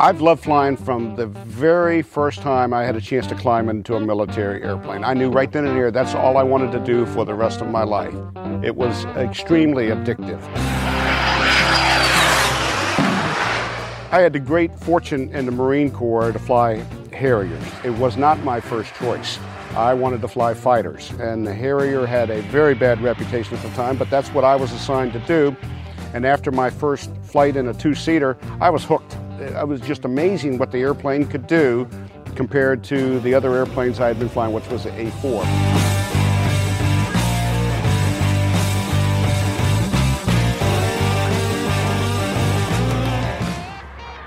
I've loved flying from the very first time I had a chance to climb into a military airplane. I knew right then and there that's all I wanted to do for the rest of my life. It was extremely addictive. I had the great fortune in the Marine Corps to fly Harriers. It was not my first choice. I wanted to fly fighters, and the Harrier had a very bad reputation at the time, but that's what I was assigned to do. And after my first flight in a two seater, I was hooked. It was just amazing what the airplane could do compared to the other airplanes I had been flying, which was an A4.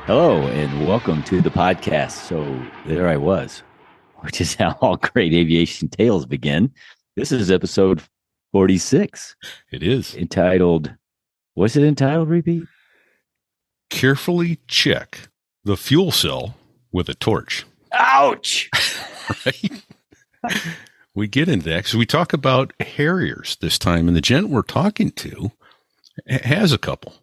Hello, and welcome to the podcast. So, there I was, which is how all great aviation tales begin. This is episode 46. It is. Entitled, what's it entitled, RePete? Carefully check the fuel cell with a torch. Ouch! right? we get into that because we talk about Harriers this time, and the gent we're talking to has a couple.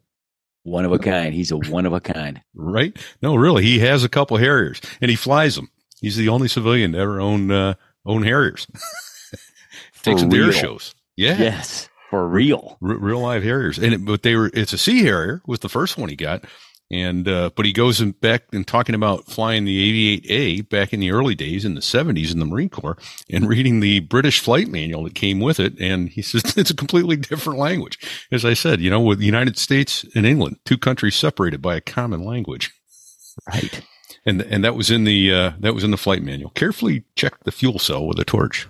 One of a kind. He's a one of a kind. Right? No, really, he has a couple Harriers, and he flies them. He's the only civilian to ever own uh, own Harriers. Takes them to air shows. Yeah. Yes, for real. R- real live Harriers, and it, but they were. It's a Sea Harrier was the first one he got, and uh, but he goes back and talking about flying the AV8A back in the early days in the 70s in the Marine Corps and reading the British flight manual that came with it. And he says it's a completely different language. As I said, you know, with the United States and England, two countries separated by a common language. Right. And and that was in the uh, that was in the flight manual. Carefully check the fuel cell with a torch.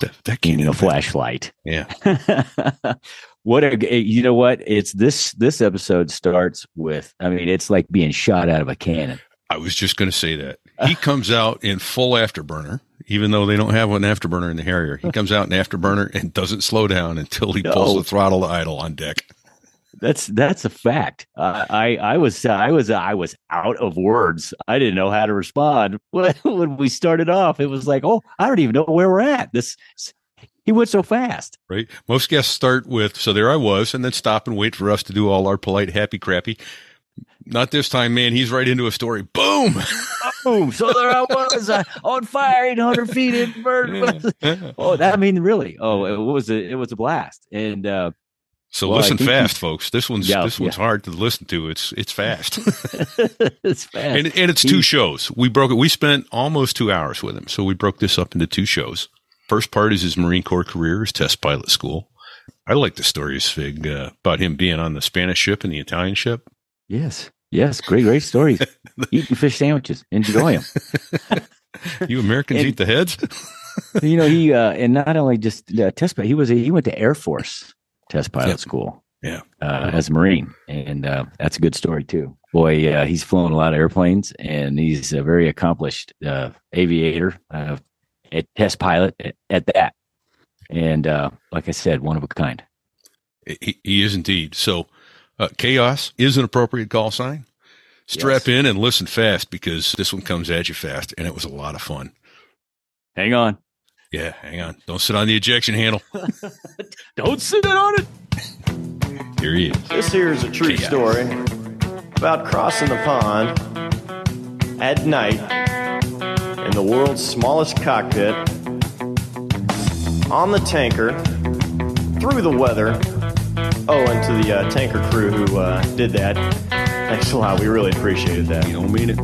That, that can't a flashlight. Yeah. what a eh, you know what it's this this episode starts with i mean it's like being shot out of a cannon i was just going to say that he comes out in full afterburner even though they don't have an afterburner in the harrier he comes out in afterburner and doesn't slow down until he no. pulls the throttle to idle on deck that's that's a fact uh, i i was i was i was out of words i didn't know how to respond when, when we started off it was like oh i don't even know where we're at this he went so fast. Right. Most guests start with, so there I was, and then stop and wait for us to do all our polite, happy, crappy. Not this time, man. He's right into a story. Boom. Boom. So there I was uh, on fire, 800 feet in bird. oh, that I mean, really. Oh, it was a, it was a blast. And, uh, so well, listen fast, folks. This one's yeah, this one's yeah. hard to listen to. It's it's fast. it's fast, and, and it's two shows. We broke it. We spent almost two hours with him, so we broke this up into two shows. First part is his Marine Corps career, his test pilot school. I like the stories, Fig, uh, about him being on the Spanish ship and the Italian ship. Yes. Yes. Great, great stories. Eating fish sandwiches. Enjoy them. you Americans and, eat the heads? you know, he, uh, and not only just uh, test pilot, he was, a, he went to Air Force test pilot yep. school. Yeah. Uh, as a Marine. And uh, that's a good story, too. Boy, uh, he's flown a lot of airplanes and he's a very accomplished uh, aviator, uh, a test pilot at, at that. And uh, like I said, one of a kind. He, he is indeed. So, uh, Kaos is an appropriate call sign. Strap yes. in and listen fast because this one comes at you fast, and it was a lot of fun. Hang on. Yeah, hang on. Don't sit on the ejection handle. Don't sit on it. Here he is. This here is a true Kaos. story about crossing the pond at night in the world's smallest cockpit, on the tanker, through the weather. Oh, and to the uh, tanker crew who uh, did that, thanks a lot. We really appreciated that. You don't mean it?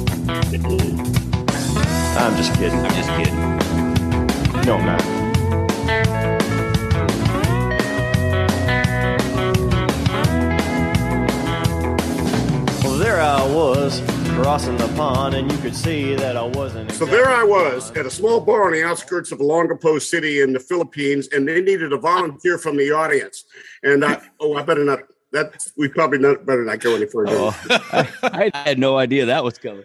I'm just kidding. I'm just kidding. No, I'm not. There I was crossing the pond, and you could see that I wasn't. Exactly so there I was at a small bar on the outskirts of Olongapo City in the Philippines, and they needed a volunteer from the audience. And I, oh, I better not. That we probably not better not go any further. Oh, I, I, had no idea that was coming.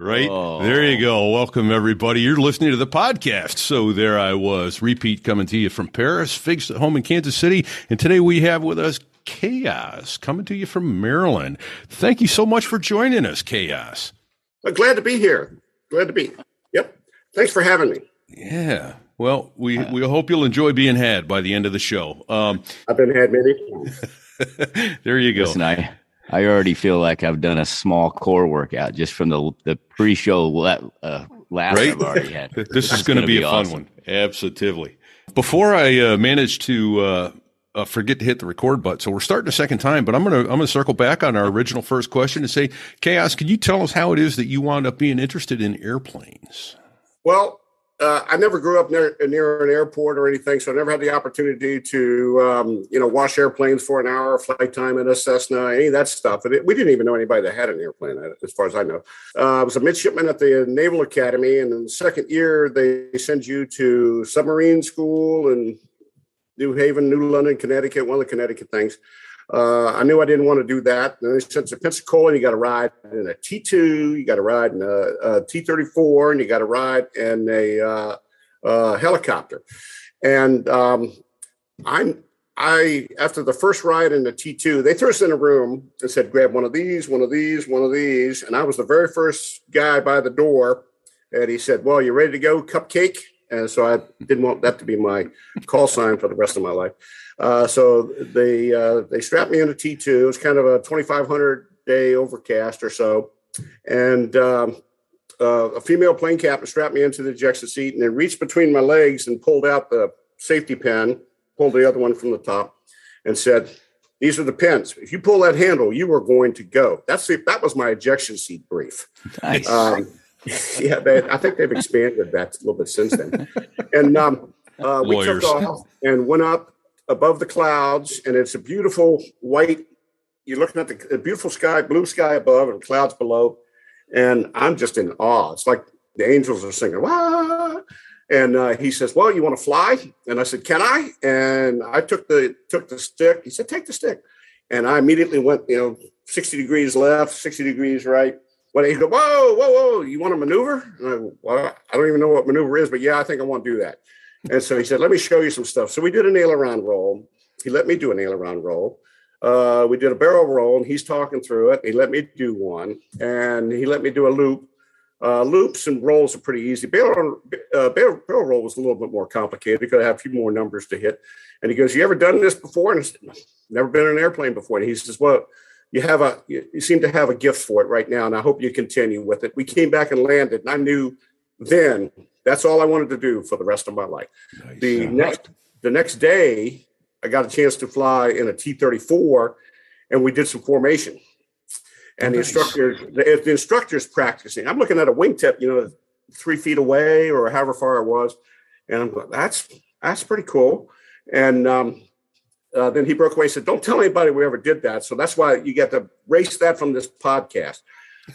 Right oh. there, you go. Welcome everybody. You're listening to the podcast. So there I was, RePete coming to you from Paris, Figs at home in Kansas City, and today we have with us Kaos coming to you from Maryland. Thank you so much for joining us, Kaos. Well, glad to be here. Glad to be. Yep. Thanks for having me. Yeah. Well, we, uh, we hope you'll enjoy being had by the end of the show. Um, I've been had many there you go. Listen, I, I already feel like I've done a small core workout just from the the pre-show uh, laugh right? I've already had. this is going to be, be a awesome. fun one. Absolutely. Before I uh, manage to uh, uh, forget to hit the record button, so we're starting a second time. But I'm gonna I'm gonna circle back on our original first question and say, Kaos, can you tell us how it is that you wound up being interested in airplanes? Well, uh, I never grew up near, near an airport or anything, so I never had the opportunity to, um, you know, wash airplanes for an hour flight time in a Cessna, any of that stuff. And it, we didn't even know anybody that had an airplane, uh, as far as I know. Uh, I was a midshipman at the Naval Academy, and in the second year, they send you to submarine school in New Haven, New London, Connecticut, one of the Connecticut things. Uh, I knew I didn't want to do that. And they sent to Pensacola, you got to ride in a T2, you got to ride in a a T34, and you got to ride in a, uh, uh, helicopter. And um, I'm I after the first ride in the T2, they threw us in a room and said, "Grab one of these, one of these, one of these." And I was the very first guy by the door, and he said, "Well, you ready to go, cupcake?" And so I didn't want that to be my call sign for the rest of my life. Uh, so they uh, they strapped me into T2. It was kind of a 2,500 day overcast or so, and um, uh, a female plane captain strapped me into the ejection seat and then reached between my legs and pulled out the safety pin, pulled the other one from the top, and said, "These are the pins. If you pull that handle, you are going to go." That's the, that was my ejection seat brief. Nice. Um, yeah, they, I think they've expanded that a little bit since then. And um, uh, we took off and went up above the clouds, and it's a beautiful white. You're looking at the beautiful sky, blue sky above, and clouds below, and I'm just in awe. It's like the angels are singing. Wah! And uh, he says, "Well, you want to fly?" And I said, "Can I?" And I took the took the stick. He said, "Take the stick," and I immediately went, you know, sixty degrees left, sixty degrees right. When he go, "Whoa, whoa, whoa! You want to maneuver?" I, well, I don't even know what maneuver is, but yeah, I think I want to do that. And so he said, let me show you some stuff. So we did an aileron roll. He let me do an aileron roll. Uh, we did a barrel roll and he's talking through it. He let me do one and he let me do a loop. Uh, loops and rolls are pretty easy. Barrel, uh, barrel, barrel roll was a little bit more complicated because I have a few more numbers to hit. And he goes, "You ever done this before?" And I said, "Never been in an airplane before." And he says, "Well, you have a you, you seem to have a gift for it right now, and I hope you continue with it." We came back and landed, and I knew then that's all I wanted to do for the rest of my life. Nice. The next the next day, I got a chance to fly in a T thirty four, and we did some formation. And nice. the instructor, the, the instructor's practicing. I'm looking at a wingtip, you know, three feet away or however far it was, and I'm going, that's that's pretty cool. And um, uh, then he broke away and said, "Don't tell anybody we ever did that." So that's why you get to race that from this podcast.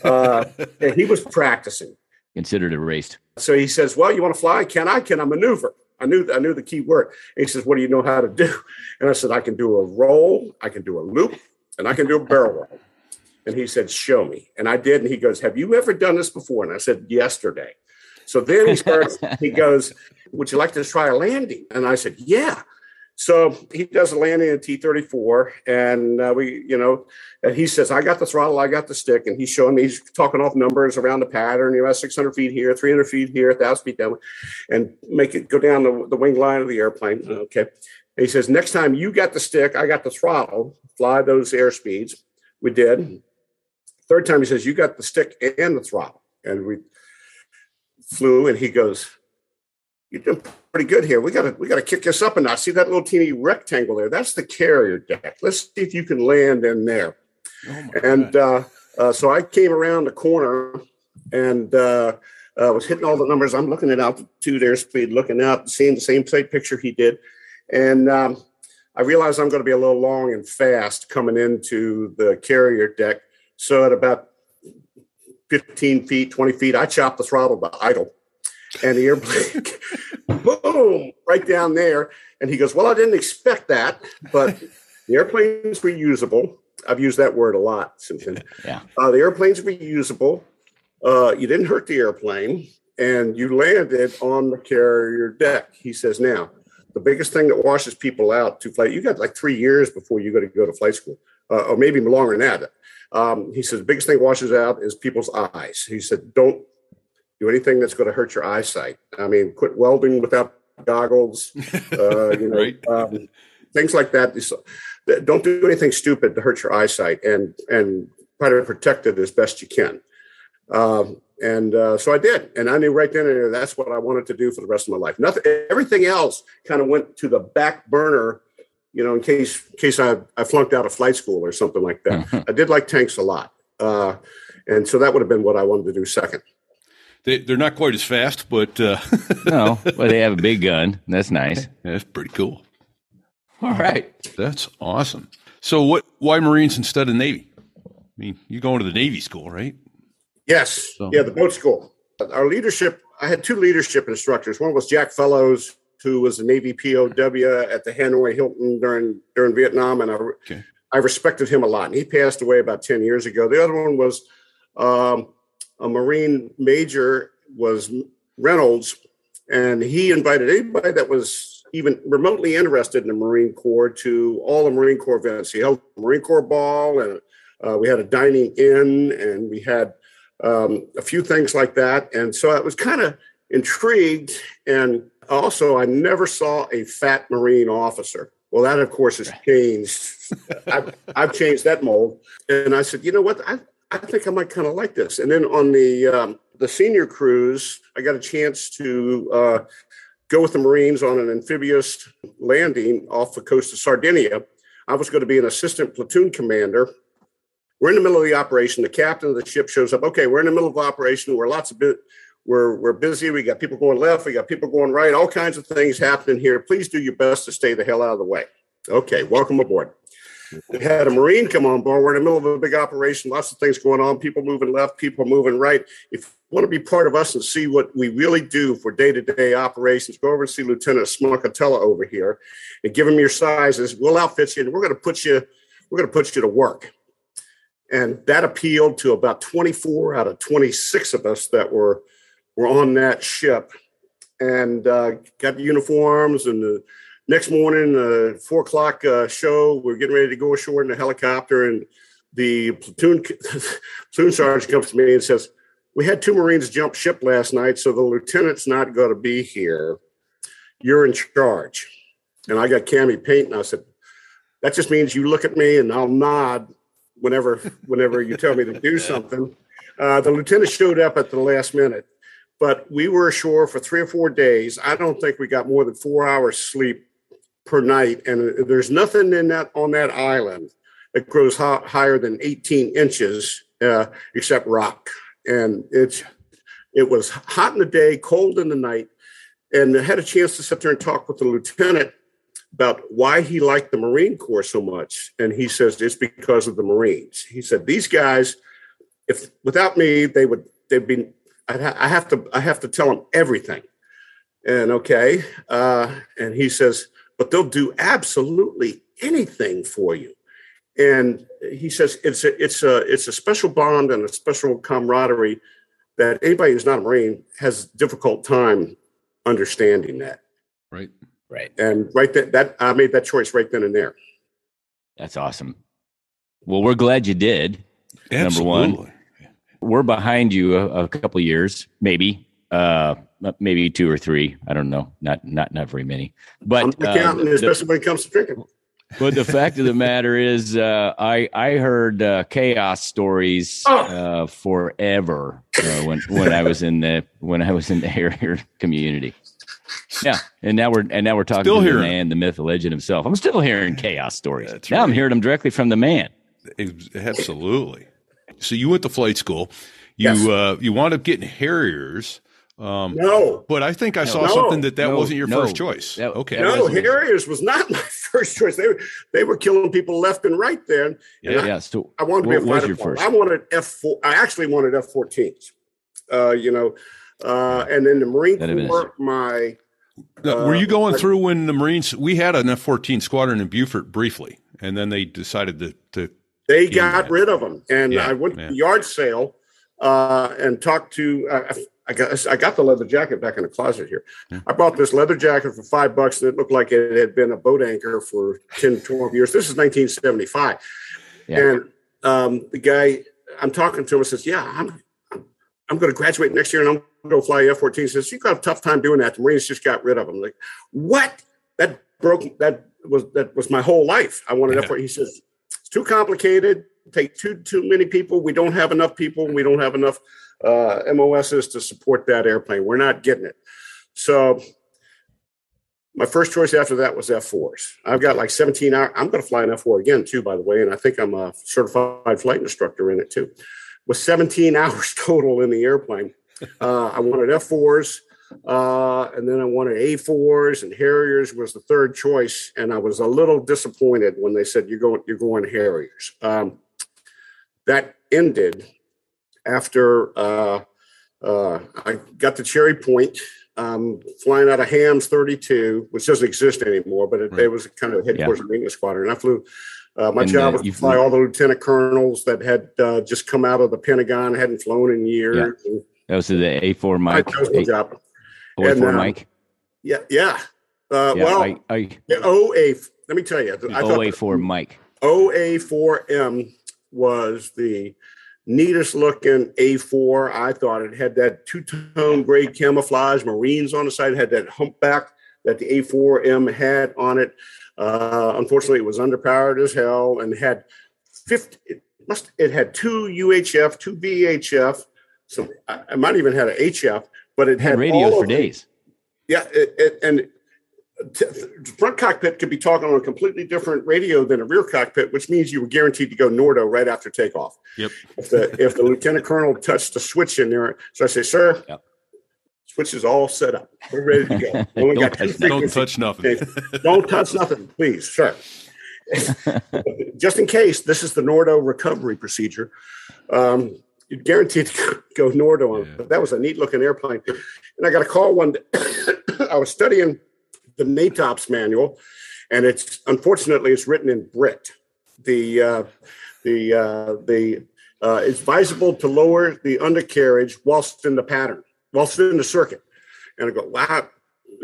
Uh, and he was practicing considered erased. So he says, "Well, you want to fly? Can I? Can I maneuver?" I knew I knew the key word. And he says, "What do you know how to do?" And I said, "I can do a roll, I can do a loop, and I can do a barrel roll." And he said, "Show me." And I did. And he goes, "Have you ever done this before?" And I said, "Yesterday." So then he starts. he goes, "Would you like to try a landing?" And I said, "Yeah." So he does a landing in T thirty four, and uh, we, you know, and he says, "I got the throttle, I got the stick," and he's showing me, he's talking off numbers around the pattern. You know, six hundred feet here, three hundred feet here, thousand feet down, and make it go down the, the wing line of the airplane. Okay, and he says, "Next time you got the stick, I got the throttle. Fly those air speeds." We did. Third time, he says, "You got the stick and the throttle," and we flew. And he goes, "You're doing pretty good here. We got to we got to kick this up and I see that little teeny rectangle there. That's the carrier deck. Let's see if you can land in there. Oh and uh, uh, so I came around the corner and uh, uh, was hitting all the numbers. I'm looking at altitude, airspeed, looking out, seeing the same plate picture he did, and um, I realized I'm going to be a little long and fast coming into the carrier deck. So at about 15 feet, 20 feet, I chopped the throttle to idle and the airplane boom right down there. And he goes well i didn't expect that but the airplane's reusable. I've used that word a lot since then yeah. Uh, the airplane's reusable. Uh, you didn't hurt the airplane and you landed on the carrier deck he says. Now the biggest thing that washes people out to flight you got like three years before you got to go to flight school uh, or maybe longer than that. Um, he says the biggest thing washes out is people's eyes. He said don't do anything that's going to hurt your eyesight. I mean, quit welding without goggles. Uh, you know, right. um, things like that. Don't do anything stupid to hurt your eyesight, and and try to protect it as best you can. Um, and uh, so I did, and I knew right then and there that's what I wanted to do for the rest of my life. Nothing, everything else kind of went to the back burner, you know, in case in case I, I flunked out of flight school or something like that. I did like tanks a lot, uh, and so that would have been what I wanted to do second. They, they're not quite as fast, but uh... no, but they have a big gun. That's nice. That's pretty cool. All right, that's awesome. So, what? Why Marines instead of Navy? I mean, you're going to the Navy school, right? Yes. So. Yeah, the boat school. Our leadership, I had two leadership instructors. One was Jack Fellows, who was a Navy POW at the Hanoi Hilton during during Vietnam, and I, okay. I respected him a lot. And he passed away about 10 years ago. The other one was um, a Marine major, was Reynolds, and he invited anybody that was even remotely interested in the Marine Corps to all the Marine Corps events. He held Marine Corps ball, and uh, we had a dining in, and we had um, a few things like that. And so I was kind of intrigued. And also, I never saw a fat Marine officer. Well, that of course has changed. I've, I've, changed that mold. And I said, you know what? I, I think I might kind of like this. And then on the um, the senior cruise, I got a chance to uh, go with the Marines on an amphibious landing off the coast of Sardinia. I was going to be an assistant platoon commander we're in the middle of the operation. The captain of the ship shows up. Okay, we're in the middle of the operation. We're lots of bit. We're we're busy. We got people going left. We got people going right. All kinds of things happening here. Please do your best to stay the hell out of the way. Okay, welcome aboard. We had a Marine come on board. We're in the middle of a big operation. Lots of things going on. People moving left. People moving right. If you want to be part of us and see what we really do for day to day operations, go over and see Lieutenant Smoncatella over here, and give him your sizes. We'll outfit you, and we're going to put you. We're going to put you to work and that appealed to about 24 out of 26 of us that were were on that ship and uh, got the uniforms and the next morning uh, four o'clock uh, show we're getting ready to go ashore in the helicopter and the platoon platoon sergeant comes to me and says we had two marines jump ship last night so the lieutenant's not going to be here you're in charge and i got cami paint and i said that just means you look at me and i'll nod whenever whenever you tell me to do something. Uh, the lieutenant showed up at the last minute, but we were ashore for three or four days. I don't think we got more than four hours sleep per night, and there's nothing in that on that island that grows higher than 18 inches uh, except rock, and it's it was hot in the day, cold in the night, and I had a chance to sit there and talk with the lieutenant about why he liked the Marine Corps so much. And he says it's because of the Marines. He said these guys, if without me, they would they'd be. I have to I have to tell them everything. And okay, uh, and he says, but they'll do absolutely anything for you. And he says it's a it's a it's a special bond and a special camaraderie that anybody who's not a Marine has difficult time understanding that. Right. Right. And right then, that I made that choice right then and there. That's awesome. Well, we're glad you did. Absolutely. Number one, we're behind you a, a couple years, maybe, uh, maybe two or three. I don't know. Not not not very many. But I'm counting, uh, especially when it comes to drinking. But the fact of the matter is, uh, I I heard uh, Kaos stories oh. uh, forever uh, when when I was in the when I was in the Harrier community. Yeah, and now we're and now we're talking still to hearing. the man, the myth, the legend himself. I'm still hearing Kaos stories. That's now right. I'm hearing them directly from the man. Absolutely. So you went to flight school. You yes. uh, you wound up getting Harriers. Um, no, but I think I saw no. something that that no. wasn't your no. first choice. That, okay, no, Harriers was not my first choice. They were they were killing people left and right there. Yeah, I, yeah. So I wanted to be a fighter. First? I wanted F four. I actually wanted F 14s. Uh, you know, uh, and then the Marine Corps. My uh, Were you going through when the Marines? We had an F fourteen squadron in Beaufort briefly, and then they decided to. to they got rid of them, and yeah, I went to the yard sale uh, and talked to. Uh, I got I got the leather jacket back in the closet here. Yeah. I bought this leather jacket for five bucks, and it looked like it had been a boat anchor for 10, 12 years. This is 1975, yeah. and um, the guy I'm talking to him says, "Yeah, I'm I'm going to graduate next year, and I'm gonna go fly F-14. Says You've got a tough time doing that. The Marines just got rid of them. Like what? That broke that was that was my whole life. I wanted Yeah. F4. He says it's too complicated. Take too too many people. We don't have enough people. We don't have enough uh, MOSs to support that airplane. We're not getting it. So my first choice after that was F4s. I've got like 17 hours. I'm going to fly an F4 again too, by the way, and I think I'm a certified flight instructor in it too. With 17 hours total in the airplane, uh, I wanted F4s, uh, and then I wanted A4s, and Harriers was the third choice. And I was a little disappointed when they said you're going you're going Harriers. Um, that ended after uh, uh, I got to Cherry Point, um, flying out of Hams 32, which doesn't exist anymore, but it, Right. it was kind of headquarters of maintenance squadron. And I flew. Uh, my And, job uh, was to fly flew- all the lieutenant colonels that had uh, just come out of the Pentagon, hadn't flown in years. And That was the A4 I Mike. chose my job. A4 and, um, Mike. Yeah, yeah. Uh, Yeah, well, I, I, OA. Let me tell you, I thought the OA4 Mike. OA4M was the neatest looking A4. I thought it had that two tone gray camouflage Marines on the side, it had that humpback that the A4M had on it. Uh, unfortunately, it was underpowered as hell and had 50. It must. It had two UHF, two VHF. So I, I might even had an HF, but it Had had radios for days. yeah, it, it, and t- front cockpit could be talking on a completely different radio than a rear cockpit, which means you were guaranteed to go Nordo right after takeoff. Yep. If the if the lieutenant colonel touched the switch in there, so I say, sir, Yep. switch is all set up. We're ready to go. Don't got touch. Don't touch nothing. Don't touch nothing, please, sir. Just in case, this is the Nordo recovery procedure. Um, you're guaranteed to go Nordo on, it. Yeah. but that was a neat looking airplane. And I got a call one day. I was studying the NATOPS manual, and it's unfortunately it's written in Brit. The uh, the uh, the uh, it's advisable to lower the undercarriage whilst in the pattern, whilst in the circuit. And I go, wow.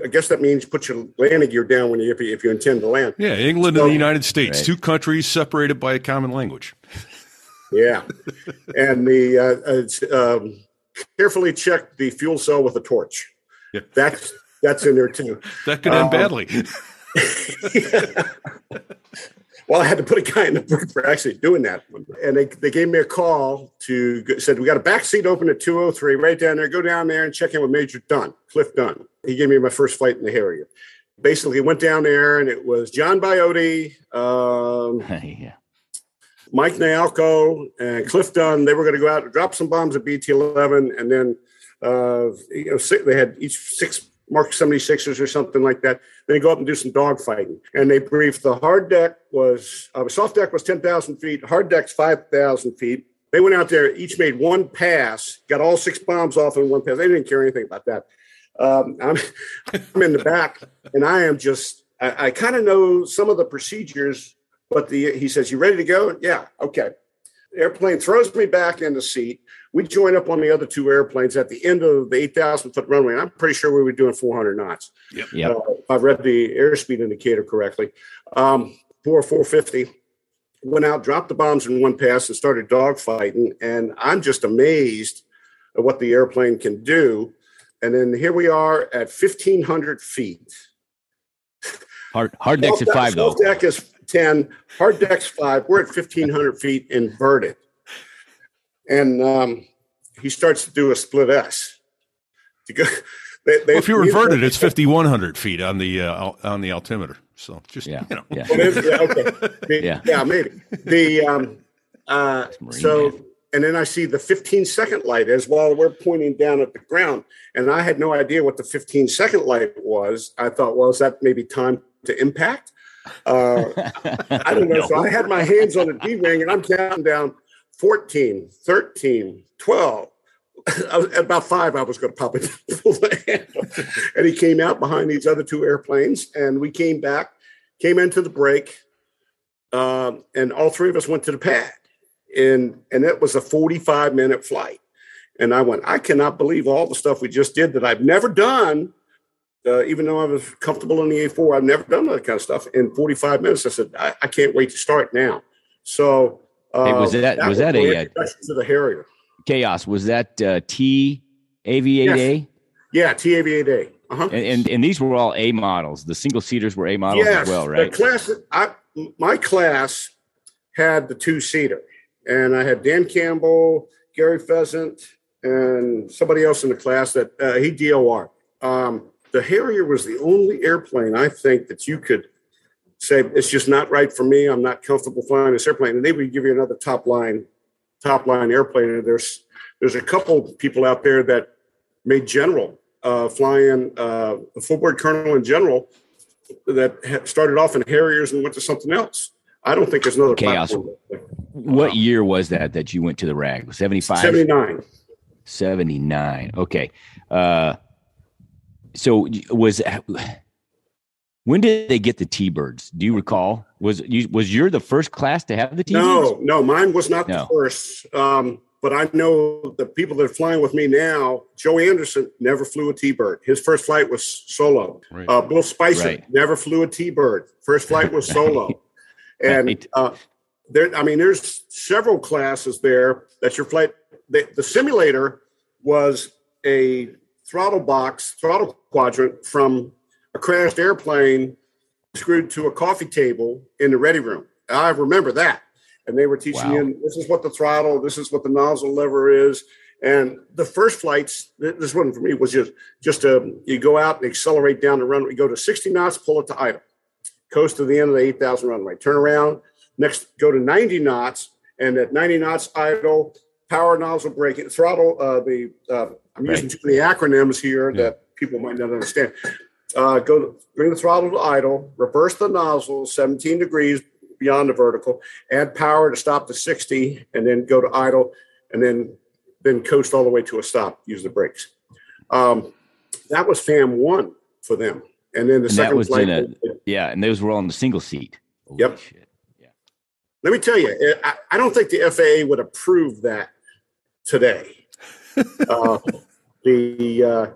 I guess that means put your landing gear down when you if you, if you intend to land. Yeah, England and the United States, Right. two countries separated by a common language. Yeah, and the uh, it's, um, carefully check the fuel cell with a torch. Yeah. That's that's in there too. That could end Um, badly. well, I had to put a guy in the book for actually doing that. And they, they gave me a call to said we got a back seat open at 203 right down there. Go down there and check in with Major Dunn, Cliff Dunn. He gave me my first flight in the Harrier. Basically, went down there and it was John Biote, um, yeah. Mike Nalco and Cliff Dunn, they were going to go out and drop some bombs at BT 11. And then, uh, you know, six, they had each six Mark 76ers or something like that. Then they go up and do some dogfighting. And they briefed the hard deck was, uh, soft deck was 10,000 feet, hard deck's 5,000 feet. They went out there, each made one pass, got all six bombs off in one pass. They didn't care anything about that. Um, I'm, I'm in the back, and I am just, I, I kind of know some of the procedures but the he says, "You ready to go?" Yeah, okay. Airplane throws me back in the seat. We join up on the other two airplanes at the end of the eight thousand foot runway. And I'm pretty sure we were doing 400 knots. Yep. Uh, if I've read the airspeed indicator correctly. Um, four 450. Went out, dropped the bombs in one pass, and started dogfighting. And I'm just amazed at what the airplane can do. And then here we are at 1,500 feet. Hard hard decks at Soft five though. soft deck is 10, hard deck's five. We're at 1,500 feet inverted. And um, he starts to do a split S. To go, they, they, Well, if you're inverted, it's 5,100 feet on the uh, on the altimeter. So just Yeah. you know, Yeah. Well, maybe- yeah, okay. The- Yeah. yeah, maybe. The um, uh, so, man. and then I see the 15 second light as while we're pointing down at the ground, and I had no idea what the 15 second light was. I thought, well, is that maybe time to impact? Uh, I don't know. So I had my hands on the D ring, and I'm counting down 14, 13, 12. I was, at about five, I was going to pop it. And he came out behind these other two airplanes, and we came back, came into the break, um, and all three of us went to the pad. And, and it was a 45 minute flight. And I went, I cannot believe all the stuff we just did that I've never done. Uh, even though I was comfortable in the A4, I've never done that kind of stuff. In 45 minutes, I said, I, I can't wait to start now. So, Hey, was that- was that a, uh, introduction to the Harrier? Kaos. Was that uh, T AV8A? Yeah, TAV8A. Uh-huh. And, and and these were all A models. The single seaters were A models yes, as well, right? The class, I, my class had the two seater, and I had Dan Campbell, Gary Pheasant, and somebody else in the class that uh, he DOR. Um, the Harrier was the only airplane I think that you could say it's just not right for me. I'm not comfortable flying this airplane, and they would give you another top line, top line airplane. And there's there's a couple people out there that made general uh, flying uh, a full board colonel in general that started off in Harriers and went to something else. I don't think there's another chaos. What year was that that you went to the rag? 75? 79. 79. Okay. Uh, so was when did they get the T-birds? Do you recall? Was you was you the first class to have the T-birds? No, no, mine was not No. the first. Um, but I know the people that are flying with me now. Joe Anderson never flew a T-bird. His first flight was solo. Right. Uh, Bill Spicer Right. never flew a T-bird. First flight was solo. and Right. uh, there, I mean, there's several classes there that your flight. The, the simulator was a throttle box, throttle quadrant from a crashed airplane screwed to a coffee table in the ready room. I remember that. And they were teaching Wow. you this is what the throttle, this is what the nozzle lever is. And the first flights, th- this one for me was just just a, you go out and accelerate down the runway, you go to 60 knots, pull it to idle, coast to the end of the 8,000 runway, turn around, next go to 90 knots, and at 90 knots idle, power nozzle braking, throttle. Uh, the uh, I'm using too many acronyms here Yeah. that people might not understand. Uh, go to, bring the throttle to idle, reverse the nozzle 17 degrees beyond the vertical, add power to stop to 60, and then go to idle, and then then coast all the way to a stop. Use the brakes. Um, that was FAM one for them, and then the And second was flight. in Yeah, and those were all in the single seat. Holy Yep. shit. Let me tell you, I, I don't think the FAA would approve that today. uh, the uh,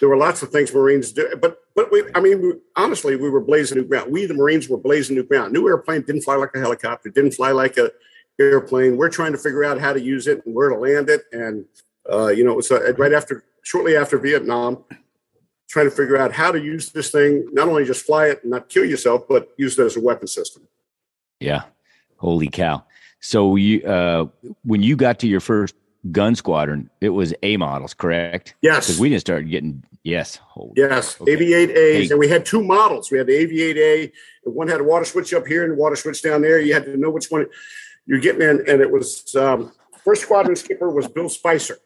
there were lots of things Marines do, but but we, I mean, we, honestly, we were blazing new ground. We, the Marines, were blazing new ground. New airplane didn't fly like a helicopter, didn't fly like a airplane. We're trying to figure out how to use it and where to land it, and uh, you know, it was uh, right after, shortly after Vietnam, trying to figure out how to use this thing, not only just fly it and not kill yourself, but use it as a weapon system. Yeah. Holy cow. So you uh when you got to your first gun squadron, it was A models, correct? Yes. Because we didn't start getting yes. Holy Yes, Okay. AV8As, Hey. and we had two models. We had the AV8A, and one had a water switch up here and water switch down there. You had to know which one you're getting in, and it was um, first squadron skipper was Bill Spicer.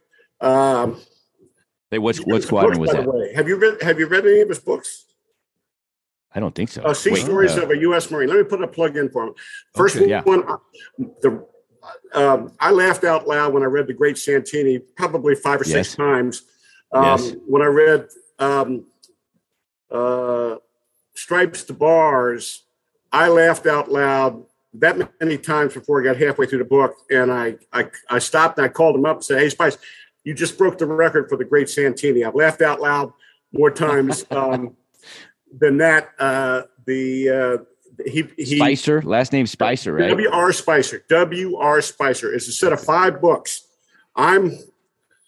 Um, Hey, what what squadron books, was that? way. Have you read Have you read any of his books? I don't think so. Uh, sea Wait, stories uh, of a U.S. Marine. Let me put a plug in for him. First Okay. Yeah. one, the um, I laughed out loud when I read the Great Santini, probably five or six Yes. times. Um, Yes. When I read um, uh, Stripes to Bars, I laughed out loud that many times before I got halfway through the book, and I I, I stopped and I called him up and said, "Hey, Spice, you just broke the record for the Great Santini. I've laughed out loud more times um, than that. Uh, the uh, he he Spicer, last name Spicer, right? W.R. Spicer. W.R. Spicer. It's a set of five books. I'm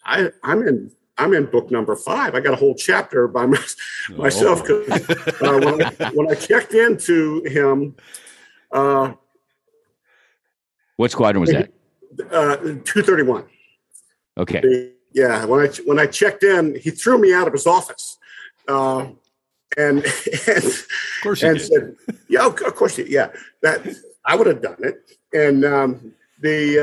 I I'm in I'm in book number five. I got a whole chapter by my, myself. 'cause, uh, when, I, when I checked into him, uh, what squadron was that? uh, two thirty one. Okay. Yeah, when I when I checked in, he threw me out of his office, uh, and and Of course and said, "Yeah, of of course, yeah, that I would have done it." And um, the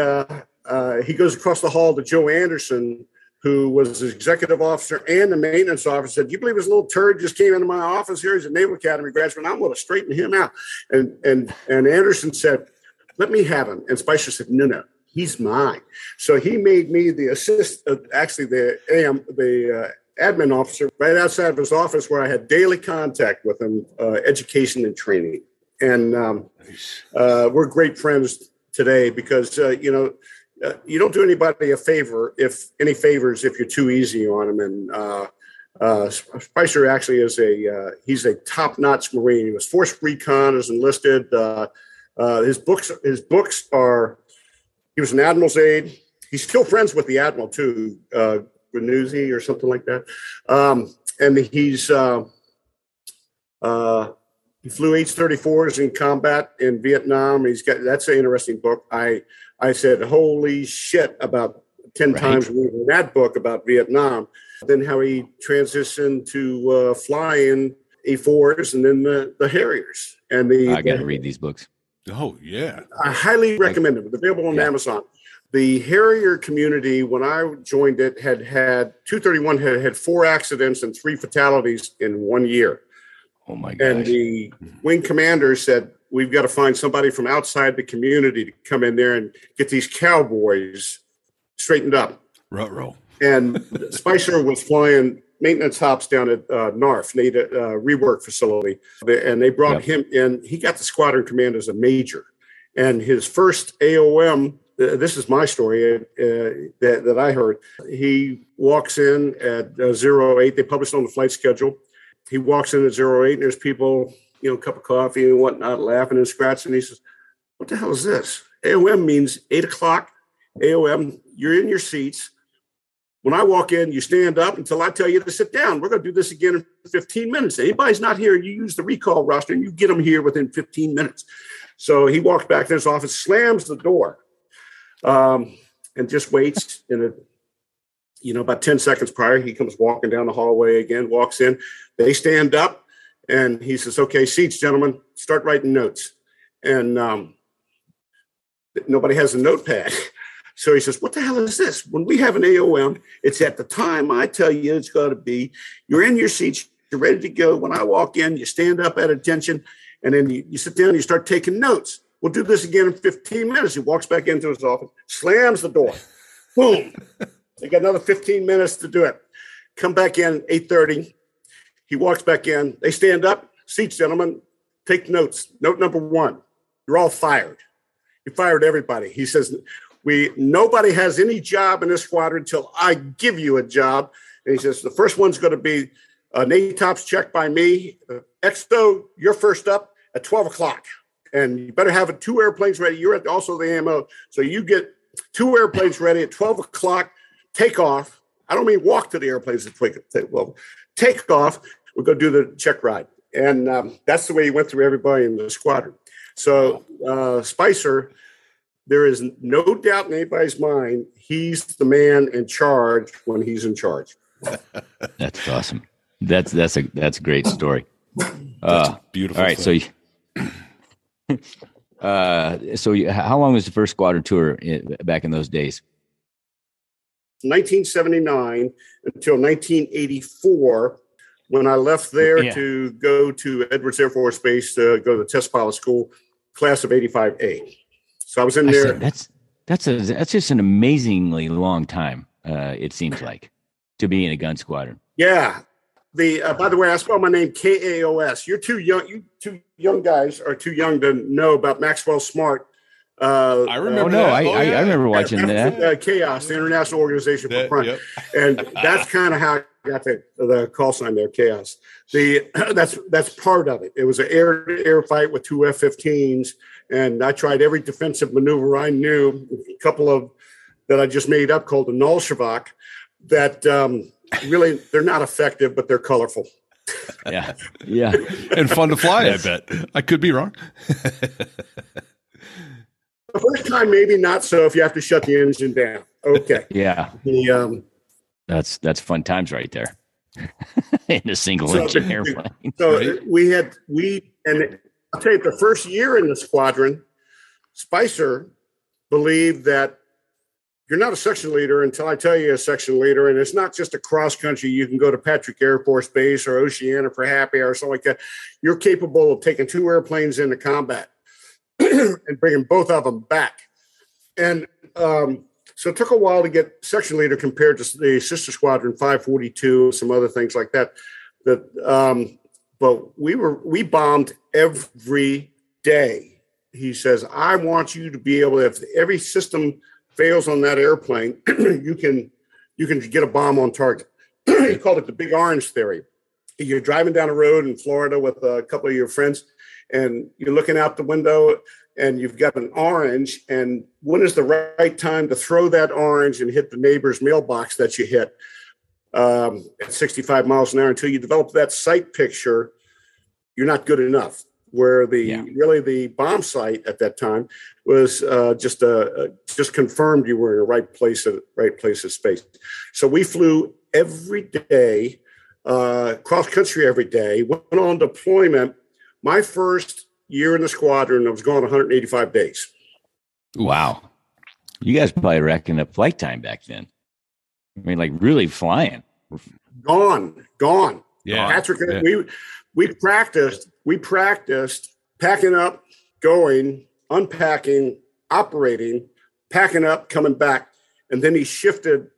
uh, uh, he goes across the hall to Joe Anderson, who was the executive officer and the maintenance officer. Said, "Do you believe this little turd just came into my office here? He's a Naval Academy graduate. I'm going to straighten him out." And and and Anderson said, "Let me have him." And Spicer said, "No, no." He's mine. So he made me the assist, uh, actually the AM, the uh, admin officer right outside of his office where I had daily contact with him, uh, education and training. And um, uh, we're great friends today because, uh, you know, uh, you don't do anybody a favor if any favors if you're too easy on them. And uh, uh, Spicer actually is a uh, he's a top notch Marine. He was Force Recon, is enlisted. Uh, uh, his books his books are. He was an admiral's aide. He's still friends with the admiral too, uh, or something like that. Um, and he's he flew H-34s in combat in Vietnam. He's got that's an interesting book. I I said, holy shit, about ten right. times reading that book about Vietnam. Then how he transitioned to uh, flying A4s and then the, the Harriers and the. I got to read these books. Oh yeah, I highly recommend it. It's available on yeah. Amazon. The Harrier community, when I joined it, had had 231 had had four accidents and three fatalities in one year. Oh my god! And the wing commander said, "We've got to find somebody from outside the community to come in there and get these cowboys straightened up." Ruh-roh. And Spicer was flying maintenance hops down at uh, NARF, NATO uh, rework facility, and they brought yep. him in. He got the squadron command as a major, and his first AOM. Uh, this is my story uh, that, that I heard. He walks in at uh, zero eight. They published on the flight schedule. He walks in at zero eight, and there's people, you know, cup of coffee and whatnot, laughing and scratching. He says, "What the hell is this?" AOM means eight o'clock. AOM, you're in your seats when I walk in, you stand up until I tell you to sit down. We're going to do this again in 15 minutes. Anybody's not here, you use the recall roster and you get them here within 15 minutes. So he walks back to his office, slams the door, um, and just waits. In a, you know, about 10 seconds prior, he comes walking down the hallway again, walks in. They stand up, and he says, "Okay, seats, gentlemen. Start writing notes." And um, nobody has a notepad. So he says, What the hell is this? When we have an AOM, it's at the time I tell you it's got to be. You're in your seats, you're ready to go. When I walk in, you stand up at attention, and then you, you sit down, you start taking notes. We'll do this again in 15 minutes. He walks back into his office, slams the door. Boom. they got another 15 minutes to do it. Come back in 8:30. He walks back in. They stand up. Seats, gentlemen. Take notes. Note number one: You're all fired. You fired everybody. He says, we nobody has any job in this squadron until I give you a job. And he says the first one's going to be a NATOPS check by me. Uh, Expo, you're first up at 12 o'clock. And you better have two airplanes ready. You're at also the AMO. So you get two airplanes ready at 12 o'clock, take off. I don't mean walk to the airplanes at 12. Well, take off. We're going to do the check ride. And um, that's the way he went through everybody in the squadron. So uh, Spicer there is no doubt in anybody's mind he's the man in charge when he's in charge. that's awesome. That's that's a that's a great story. Uh, beautiful. All right, thing. so you, uh, so you, how long was the first squadron tour in, back in those days? 1979 until 1984 when I left there yeah. to go to Edwards Air Force Base to go to the test pilot school, class of 85A. So I was in there. Said, that's that's a that's just an amazingly long time. Uh, it seems like to be in a gun squadron. Yeah. The uh, by the way, I spell my name K A O S. You're too young. You two young guys are too young to know about Maxwell Smart. Uh, I remember. Oh, no, I, oh, yeah. I, I, remember watching that. Uh, Kaos, the International Organization for Crime, yep. and that's kind of how I got the, the call sign there. Kaos. The that's that's part of it. It was an air to air fight with two F-15s and I tried every defensive maneuver I knew, a couple of that I just made up called the Nullschavak, that um, really they're not effective, but they're colorful. yeah. Yeah. and fun to fly, I bet. I could be wrong. the first time, maybe not so if you have to shut the engine down. Okay. Yeah. The, um, that's that's fun times right there. In a single so engine airplane. So right? we had we and I'll tell you, the first year in the squadron, Spicer believed that you're not a section leader until I tell you a section leader. And it's not just a cross country. You can go to Patrick Air Force Base or Oceana for Happy or something like that. You're capable of taking two airplanes into combat and bringing both of them back. And um, so it took a while to get section leader compared to the sister squadron 542, some other things like that. That um, but we were we bombed every day. He says, I want you to be able to, if every system fails on that airplane, you can you can get a bomb on target. he called it the big orange theory. You're driving down a road in Florida with a couple of your friends, and you're looking out the window and you've got an orange. And when is the right time to throw that orange and hit the neighbor's mailbox that you hit? um, at 65 miles an hour until you develop that sight picture. You're not good enough. Where the Yeah. really the bomb sight at that time was uh, just a, just confirmed you were in the right place at right place of space. So we flew every day, uh, cross country every day. Went on deployment. My first year in the squadron, I was gone 185 days. Wow. You guys probably reckoned up flight time back then. I mean, like really flying. Gone, gone. Yeah. Patrick, Yeah. we we practiced. We practiced packing up, going, unpacking, operating, packing up, coming back, and then he shifted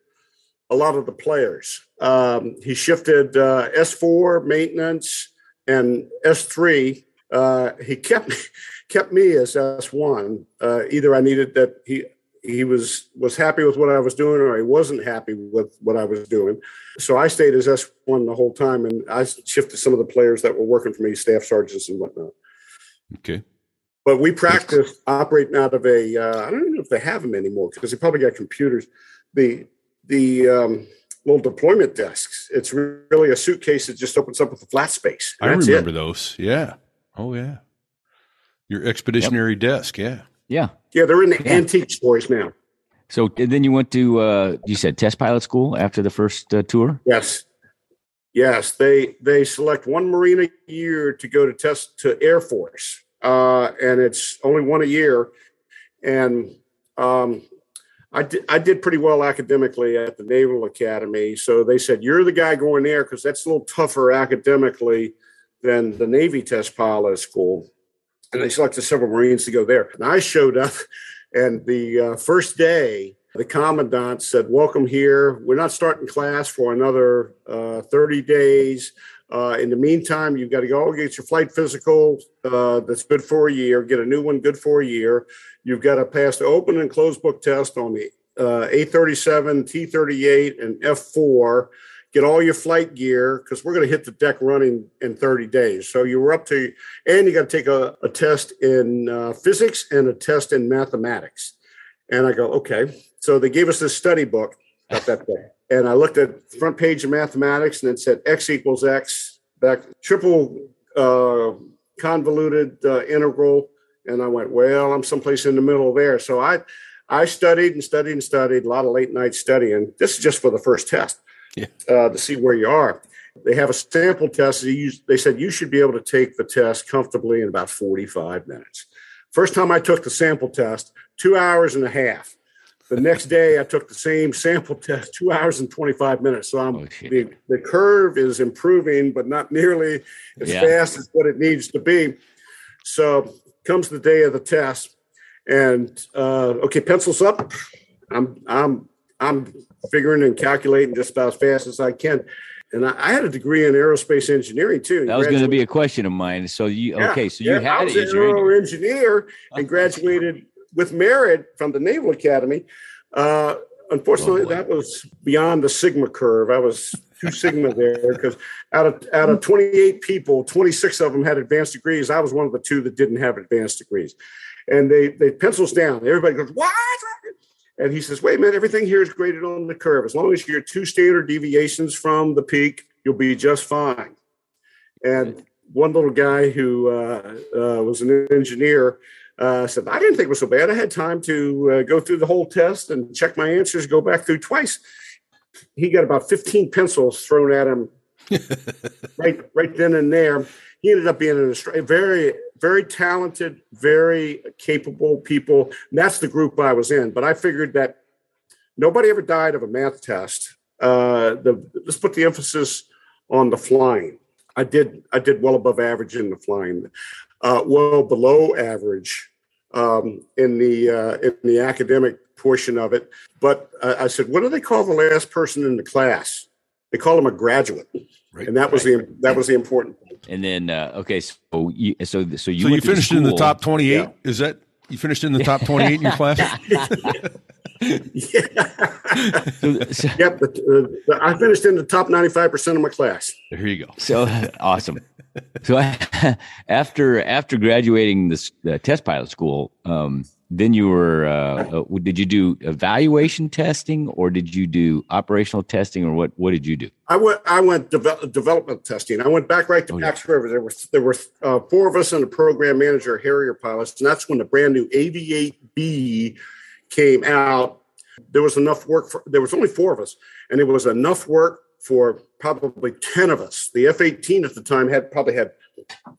a lot of the players. Um, he shifted uh, S four maintenance and S three. Uh, he kept kept me as S one. Uh, either I needed that he he was was happy with what I was doing, or he wasn't happy with what I was doing. So I stayed as S one the whole time, and I shifted some of the players that were working for me, staff sergeants and whatnot. Okay. But we practiced operating out of a. Uh, I don't even know if they have them anymore because they probably got computers. The the um, little deployment desks. It's really a suitcase that just opens up with a flat space. I remember it. those. Yeah. Oh yeah. Your expeditionary desk. Yeah. Yeah. Yeah, they're in the Yeah. antique stores now. So and then you went to uh you said test pilot school after the first uh, tour? Yes. Yes, they they select one Marine a year to go to test to Air Force, uh, and it's only one a year. And um, I did I did pretty well academically at the Naval Academy, so they said you're the guy going there because that's a little tougher academically than the Navy test pilot school. And they selected several Marines to go there. And I showed up, and the uh, first day the commandant said, Welcome here. We're not starting class for another uh, 30 days. Uh, in the meantime, you've got to go get your flight physical uh, that's good for a year, get a new one good for a year. You've got to pass the open and closed book test on the uh, A37, T38, and F4. Get all your flight gear because we're going to hit the deck running in 30 days. So you were up to, and you got to take a, a test in uh, physics and a test in mathematics. And I go, okay. So they gave us this study book about that day. And I looked at the front page of mathematics and it said X equals X, back triple uh, convoluted uh, integral. And I went, well, I'm someplace in the middle there. So I, I studied and studied and studied, a lot of late night studying. This is just for the first test Yeah. uh, to see where you are. They have a sample test. They said you should be able to take the test comfortably in about 45 minutes. First time I took the sample test, two hours and a half. The next day, I took the same sample test, two hours and 25 minutes. So I'm, Oh, the, the curve is improving, but not nearly as Yeah. fast as what it needs to be. So comes the day of the test, and uh, okay, pencils up. I'm I'm I'm figuring and calculating just about as fast as I can. And I, I had a degree in aerospace engineering too. That was going to be a question of mine. So you Yeah, okay? So you yeah, I was an an aero engineer and graduated with merit from the Naval Academy. Uh, unfortunately, Oh, that was beyond the sigma curve. I was two sigma there because out of out of 28 people, 26 of them had advanced degrees. I was one of the two that didn't have advanced degrees, and they they pencils down. Everybody goes what? And he says, "Wait a minute, everything here is graded on the curve. As long as you're two standard deviations from the peak, you'll be just fine." And one little guy who uh, uh, was an engineer uh, said, I didn't think it was so bad. I had time to uh, go through the whole test and check my answers, go back through twice. He got about 15 pencils thrown at him right, right then and there. He ended up being a very, very talented, very capable people. And that's the group I was in. But I figured that nobody ever died of a math test. Uh, the, let's put the emphasis on the flying. I did I did well above average in the flying, uh, well below average um, in the uh, in the academic portion of it. But uh, I said, what do they call the last person in the class? They call them a graduate, Right. and that was the that was the important. Point. And then uh, okay, so you so so you so you finished in the top 28 Yeah. is that you finished in the top 28 in your class Yeah. So, so, yep, but, I finished in the top ninety five percent of my class. there you go so awesome. So I, after after graduating this the test pilot school, um, then you were. Uh, uh, did you do evaluation testing, or did you do operational testing, or what? What did you do? I went. I went de- development testing. I went back right to oh, Pax yeah. River. There were there were uh, four of us and a program manager, Harrier pilots, and that's when the brand new AV8B came out. There was enough work for. There was only four of us, and it was enough work for probably ten of us. The F-18 at the time had probably had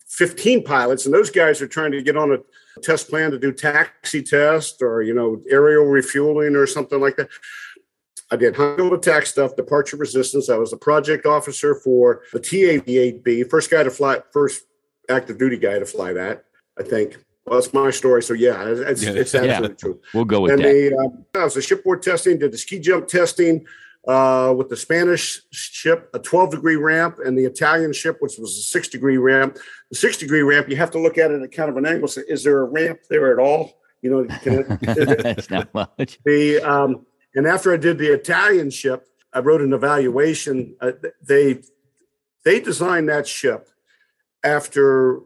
15 pilots, and those guys are trying to get on a test plan to do taxi test or you know aerial refueling or something like that. I did high attack stuff, departure resistance. I was a project officer for the TAV-8B, first guy to fly, first active duty guy to fly that. I think. Well, that's my story. So yeah, it's, yeah. it's absolutely yeah. true. We'll go with and that. The, uh, I was a shipboard testing, did the ski jump testing uh, with the Spanish ship, a 12 degree ramp, and the Italian ship, which was a six degree ramp. The six degree ramp, you have to look at it at kind of an angle. So is there a ramp there at all? You know, it's not much. The um, and after I did the Italian ship, I wrote an evaluation. Uh, they they designed that ship after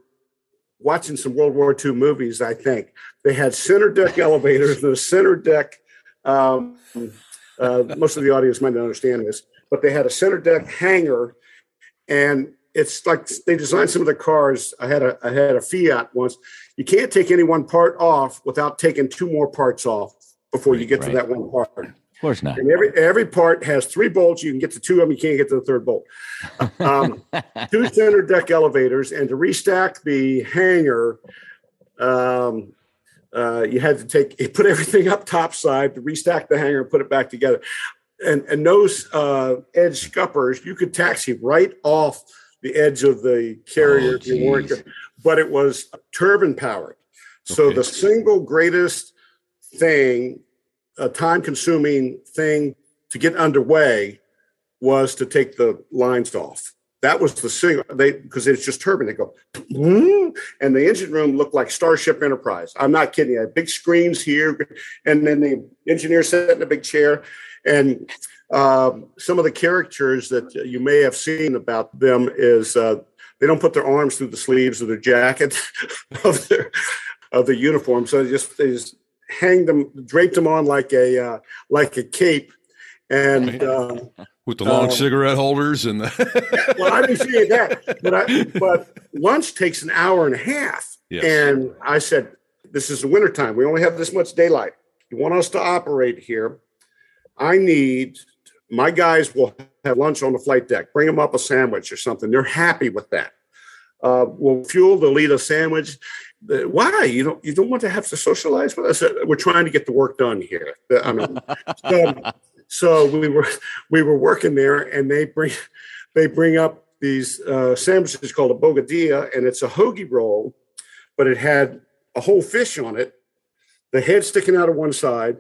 watching some World War II movies. I think they had center deck elevators, the center deck. Um, uh, most of the audience might not understand this, but they had a center deck hangar, and it's like they designed some of the cars. I had a I had a Fiat once. You can't take any one part off without taking two more parts off before you get right. to that one part. Of course not. And every every part has three bolts. You can get to two of them. You can't get to the third bolt. Um, two center deck elevators, and to restack the hangar, um, uh, you had to take put everything up topside to restack the hangar and put it back together. And and those uh, edge scuppers, you could taxi right off the edge of the carrier oh, if you weren't, but it was turbine powered. So okay. the single greatest thing, a time consuming thing to get underway was to take the lines off. That was the single they because it's just turbine. They go, and the engine room looked like Starship Enterprise. I'm not kidding. I had big screens here, and then the engineer sat in a big chair, and um, some of the characters that you may have seen about them is uh, they don't put their arms through the sleeves of their jacket of their of the uniform, so they just they just hang them, drape them on like a uh, like a cape, and. Uh, with the long um, cigarette holders and the well i didn't see that but I, but lunch takes an hour and a half. Yes. and i said this is the wintertime. We only have this much daylight. You want us to operate here? I need my guys will have lunch on the flight deck. Bring them up a sandwich or something. They're happy with that. Uh, we'll fuel they'll eat a sandwich why? You don't you don't want to have to socialize with us? We're trying to get the work done here. I mean so, so we were we were working there, and they bring they bring up these uh, sandwiches called a bocadilla, and it's a hoagie roll, but it had a whole fish on it, the head sticking out of one side,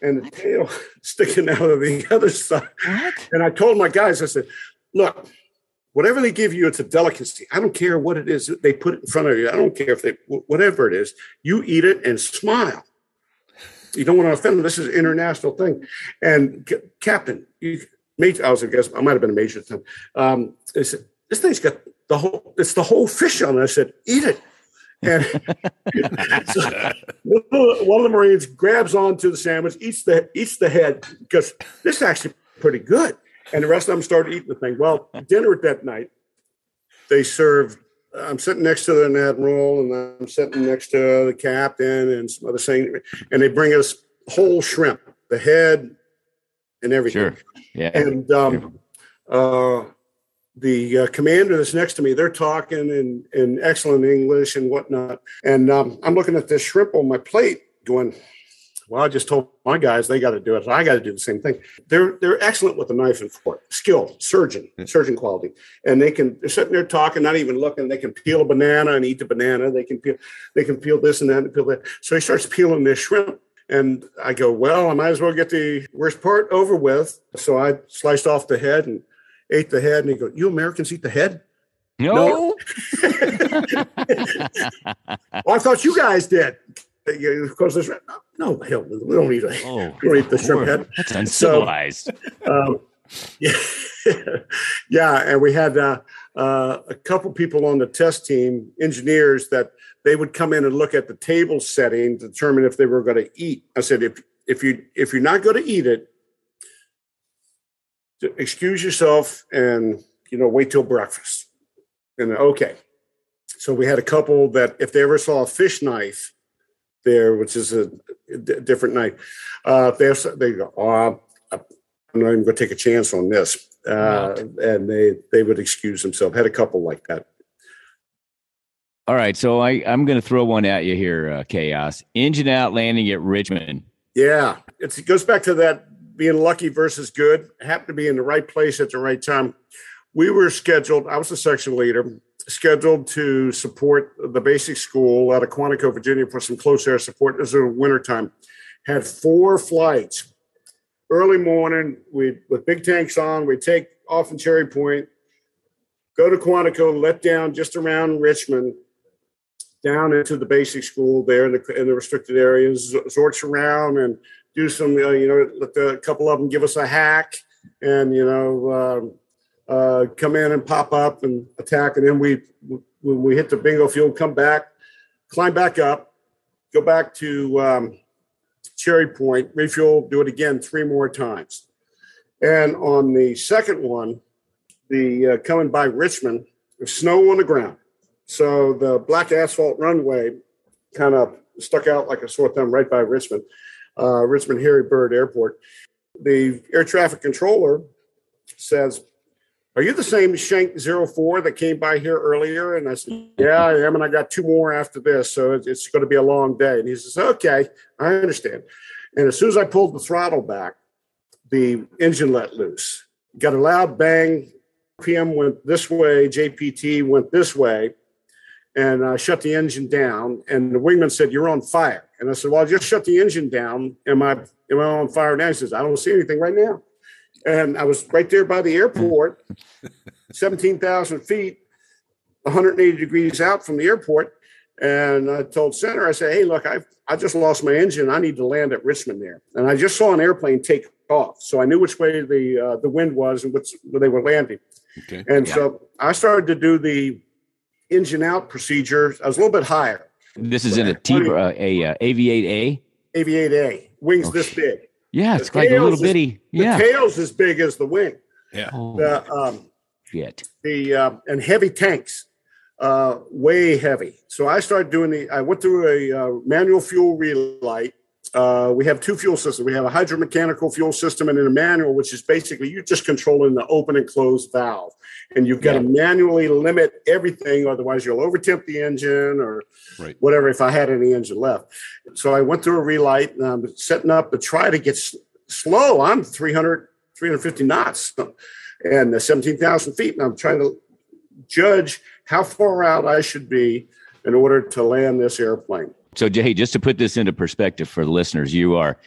and the tail sticking out of the other side. What? And I told my guys, I said, "Look, whatever they give you, it's a delicacy. I don't care what it is they put it in front of you. I don't care if they whatever it is. You eat it and smile." You don't want to offend them. This is an international thing. And C- Captain, you, major, I was a guess, I might have been a major at the time. Um, said, this thing's got the whole, it's the whole fish on it. I said, eat it. And so one of the Marines grabs onto the sandwich, eats the eats the head because this is actually pretty good. And the rest of them started eating the thing. Well, dinner that night, they served I'm sitting next to an admiral and I'm sitting next to the captain and some other thing, and they bring us whole shrimp, the head and everything. Sure. Yeah. And um, uh, the uh, commander that's next to me, they're talking in, in excellent English and whatnot. And um, I'm looking at this shrimp on my plate going, well, I just told my guys they got to do it. I got to do the same thing. They're they're excellent with a knife and fork, skill, surgeon, hmm. surgeon quality, and they can. They're sitting there talking, not even looking. They can peel a banana and eat the banana. They can peel. They can peel this and that and peel that. So he starts peeling this shrimp, and I go, well, I might as well get the worst part over with. So I sliced off the head and ate the head. And he goes, "You Americans eat the head." No. no. well, I thought you guys did because there's no hell we don't eat a oh, we the shrimp head. That's uncivilized. So, um, yeah, yeah, and we had uh, uh, a couple people on the test team, engineers, that they would come in and look at the table setting, determine if they were going to eat. I said, if if you if you're not going to eat it, excuse yourself and you know wait till breakfast. And okay, so we had a couple that if they ever saw a fish knife there, which is a, d- different night. uh, they they go, oh, I'm not even going to take a chance on this, uh, and they they would excuse themselves. Had a couple like that. All right, so I I'm going to throw one at you here, uh, Kaos. Engine out landing at Richmond. Yeah, it's, it goes back to that being lucky versus good. Happened to be in the right place at the right time. We were scheduled. I was the section leader, scheduled to support the basic school out of Quantico, Virginia, for some close air support. This was wintertime. Had four flights early morning, we with big tanks on, we take off in Cherry Point, go to Quantico, let down just around Richmond, down into the basic school there in the, in the restricted areas, zorts around and do some, uh, you know, let a couple of them give us a hack and, you know, um, uh, come in and pop up and attack. And then we, when we hit the bingo field, come back, climb back up, go back to um, Cherry Point, refuel, do it again three more times. And on the second one, the uh, coming by Richmond, there's snow on the ground. So the black asphalt runway kind of stuck out like a sore thumb right by Richmond, uh, Richmond Harry Byrd Airport. The air traffic controller says, Are you the same Shank 04 that came by here earlier? And I said, Yeah, I am. And I got two more after this. So it's going to be a long day. And he says, Okay, I understand. And as soon as I pulled the throttle back, the engine let loose. Got a loud bang. PM went this way, JPT went this way, and I shut the engine down. And the wingman said, You're on fire. And I said, Well, I just shut the engine down. Am I am I on fire now? He says, I don't see anything right now. And I was right there by the airport, 17,000 feet, 180 degrees out from the airport. And I told Center, I said, hey, look, I I just lost my engine. I need to land at Richmond there. And I just saw an airplane take off. So I knew which way the uh, the wind was and which, where they were landing. Okay. And yeah. so I started to do the engine out procedure. I was a little bit higher. This is in a T uh, a uh, AV8A. Aviate A. Wings oh, this big. Yeah, it's like a little bitty. yeah, the tail's as big as the wing. Yeah. Oh, the, um, shit. The uh, and heavy tanks uh, way heavy. So I started doing the, I went through a uh, manual fuel relight. Uh, we have two fuel systems. We have a hydromechanical fuel system and then a manual, which is basically you're just controlling the open and closed valve. And you've got yeah. to manually limit everything, otherwise you'll overtemp the engine or right. whatever if I had any engine left. So I went through a relight and I'm setting up to try to get s- slow. I'm 300, 350 knots and 17,000 feet. And I'm trying to judge how far out I should be in order to land this airplane. So, Jay, just to put this into perspective for the listeners, you are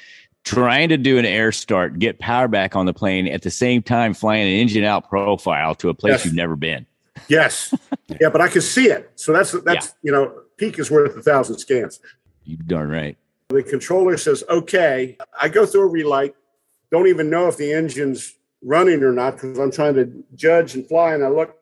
trying to do an air start, get power back on the plane at the same time flying an engine out profile to a place yes. you've never been. Yes. yeah, but I can see it. So that's that's yeah. you know, peek is worth a thousand scans. You darn right. The controller says, okay. I go through a relight, don't even know if the engine's running or not because I'm trying to judge and fly. And I look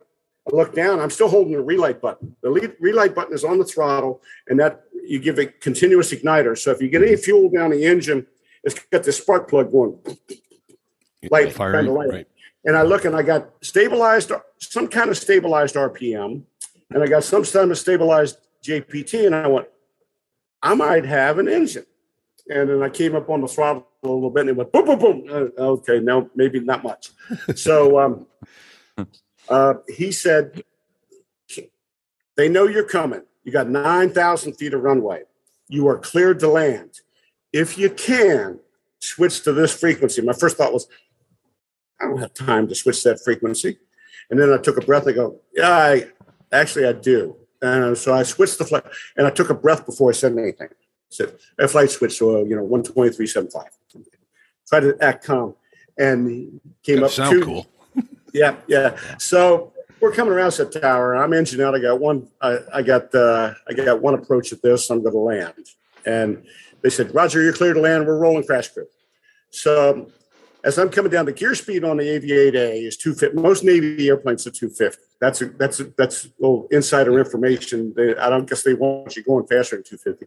I look down, I'm still holding the relight button. The lead, relight button is on the throttle, and that you give a continuous igniter. So if you get any fuel down the engine, it's got this spark plug going, light, kind of light. Right. And I look and I got stabilized, some kind of stabilized RPM, and I got some kind of stabilized JPT, and I went, I might have an engine. And then I came up on the throttle a little bit, and it went boom, boom, boom. Uh, okay, no, maybe not much. So um, uh, he said, They know you're coming. You got 9,000 feet of runway. You are cleared to land. If you can, switch to this frequency. My first thought was, I don't have time to switch that frequency. And then I took a breath and go, Yeah, I actually I do. And so I switched the flight and I took a breath before I said anything. I said, a flight switch to a, you know, 123.75. Tried to act calm and came that up sound to, cool yeah, yeah. So we're coming around the tower. I'm engine out. I got one. I, I got uh, I got one approach at this. I'm going to land, and they said, "Roger, you're clear to land. We're rolling crash crew." So as I'm coming down, the gear speed on the AV8A is 250. Most Navy airplanes are 250. That's a, that's a, that's a little insider information. They, I don't guess they want you going faster than 250,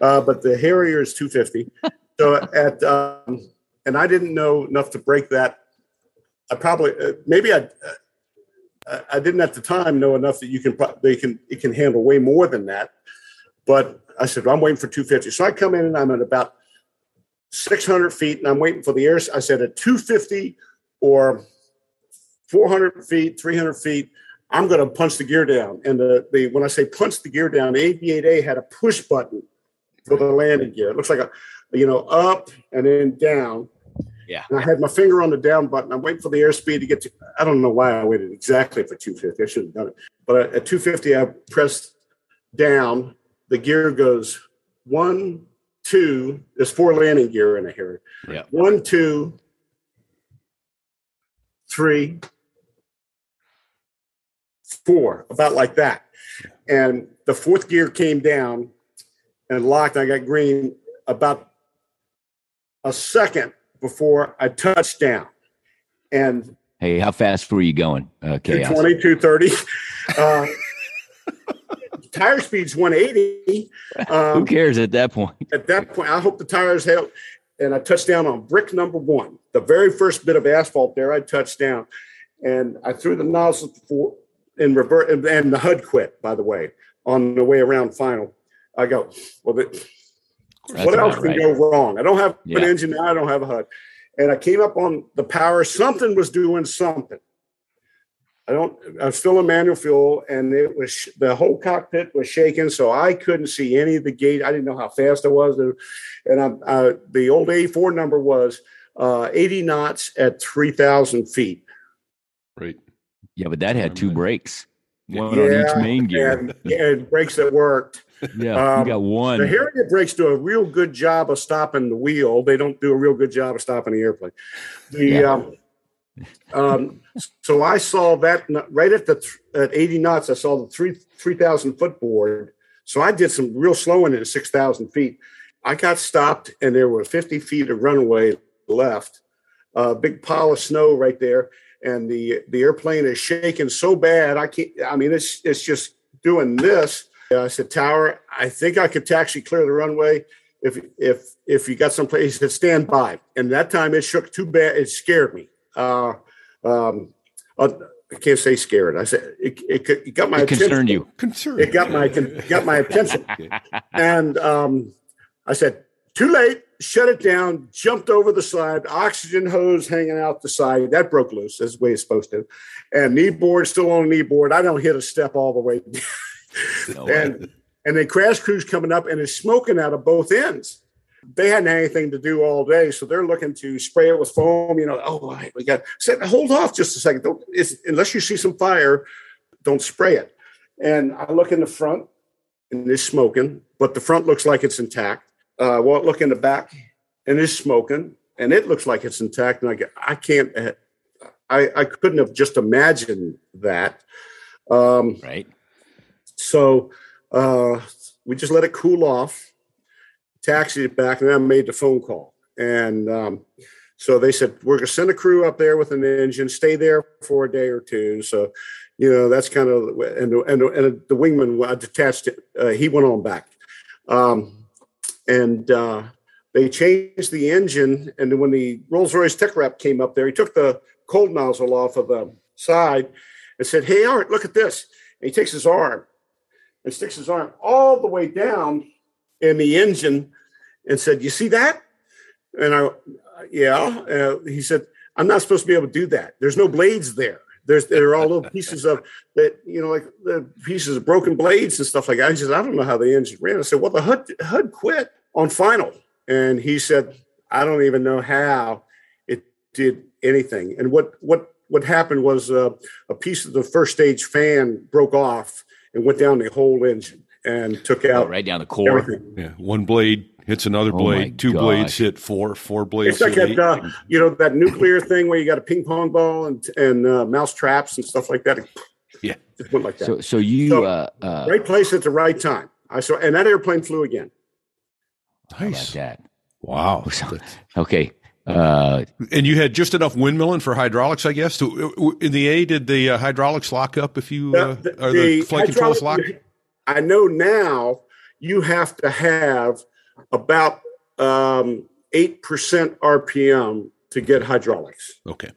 uh, but the Harrier is 250. so at um, and I didn't know enough to break that. I probably uh, maybe I uh, I didn't at the time know enough that you can they can it can handle way more than that. But I said well, I'm waiting for 250. So I come in and I'm at about 600 feet and I'm waiting for the air. I said at 250 or 400 feet, 300 feet, I'm going to punch the gear down. And the, the when I say punch the gear down, the AV8A had a push button for the landing gear. It looks like a, you know, up and then down. Yeah. And I had my finger on the down button. I'm waiting for the airspeed to get to, I don't know why I waited exactly for 250. I should have done it. But at 250, I pressed down. The gear goes one, two. There's four landing gear in a here. Yeah. One, two, three, four, about like that. And the fourth gear came down and locked. I got green about a second before I touched down. And Hey, how fast were you going? Uh, Kaos. 220, 230. Uh, tire speed's 180. Who Um, cares at that point? at that point, I hope the tires help. And I touched down on brick number one, the very first bit of asphalt there. I touched down, and I threw the nozzle for in reverse, and, and the HUD quit. By the way, on the way around final, I go, well, the, That's what else can right. go wrong? I don't have Yeah. an engine now. I don't have a HUD, and I came up on the power. Something was doing something. I don't. I was still in manual fuel, and it was the whole cockpit was shaking, so I couldn't see any of the gate. I didn't know how fast I was, and I'm, uh, the old A4 number was uh, 80 knots at 3,000 feet. Right. Yeah, but that had two brakes, one on each main gear. and, and brakes that worked. Yeah, um, you got one. The Harrier brakes do a real good job of stopping the wheel. They don't do a real good job of stopping the airplane. The Yeah. um, um, so I saw that right at the th- at 80 knots. I saw the three three thousand foot board. So I did some real slowing at six thousand feet. I got stopped, and there were 50 feet of runway left. A big pile of snow right there, and the the airplane is shaking so bad. I can't. I mean, it's it's just doing this. Uh, I said, Tower, I think I could taxi clear the runway if if if you got someplace. He said, stand by. And that time it shook too bad. It scared me. Uh, um, uh, I can't say scared. I said it, it, it got my it attention. concerned you. Concern. It got my got my attention. And um, I said, too late. Shut it down. Jumped over the side. Oxygen hose hanging out the side. That broke loose. That's the way it's supposed to. And knee board still on knee board. I don't hit a step all the way. No and and then crash crews coming up and it's smoking out of both ends. They hadn't had anything to do all day, so they're looking to spray it with foam. You know, oh, all right, we got. Said, hold off just a second. Don't, it's, unless you see some fire, don't spray it. And I look in the front, and it's smoking, but the front looks like it's intact. Uh, well, look in the back, and it's smoking, and it looks like it's intact. And I get, I can't, I, I couldn't have just imagined that. Um, right? So uh, we just let it cool off, taxied it back, and then I made the phone call. And um, so they said, We're going to send a crew up there with an engine, stay there for a day or two. So, you know, that's kind of, and, and, and the wingman I detached it, uh, he went on back. Um, and uh, they changed the engine. And then when the Rolls Royce tech rep came up there, he took the cold nozzle off of the side and said, Hey, Art, look at this. And he takes his arm and sticks his arm all the way down in the engine and said, You see that? And I, yeah. Uh, he said, I'm not supposed to be able to do that. There's no blades there. There's there are all little pieces of that, you know, like the pieces of broken blades and stuff like that. I said, I don't know how the engine ran. I said, Well, the HUD HUD quit on final. And he said, I don't even know how it did anything. And what what what happened was uh, a piece of the first stage fan broke off and went down the whole engine and took Oh, out right down the core. everything. Yeah. One blade hits another Oh blade. Two gosh. blades hit four. Four blades It's like hit that, uh, you know, that nuclear thing where you got a ping pong ball and and uh, mouse traps and stuff like that. Yeah. just went like that. So, so you, So, uh, uh, right place at the right time. I saw, and that airplane flew again. how about that? Wow. So- Okay. Uh, And you had just enough windmilling for hydraulics, I guess. To, in the A, did the uh, hydraulics lock up if you uh, The- or the, flight controls hydraulic- lock? I know now you have to have about um, 8% RPM to get hydraulics. Okay.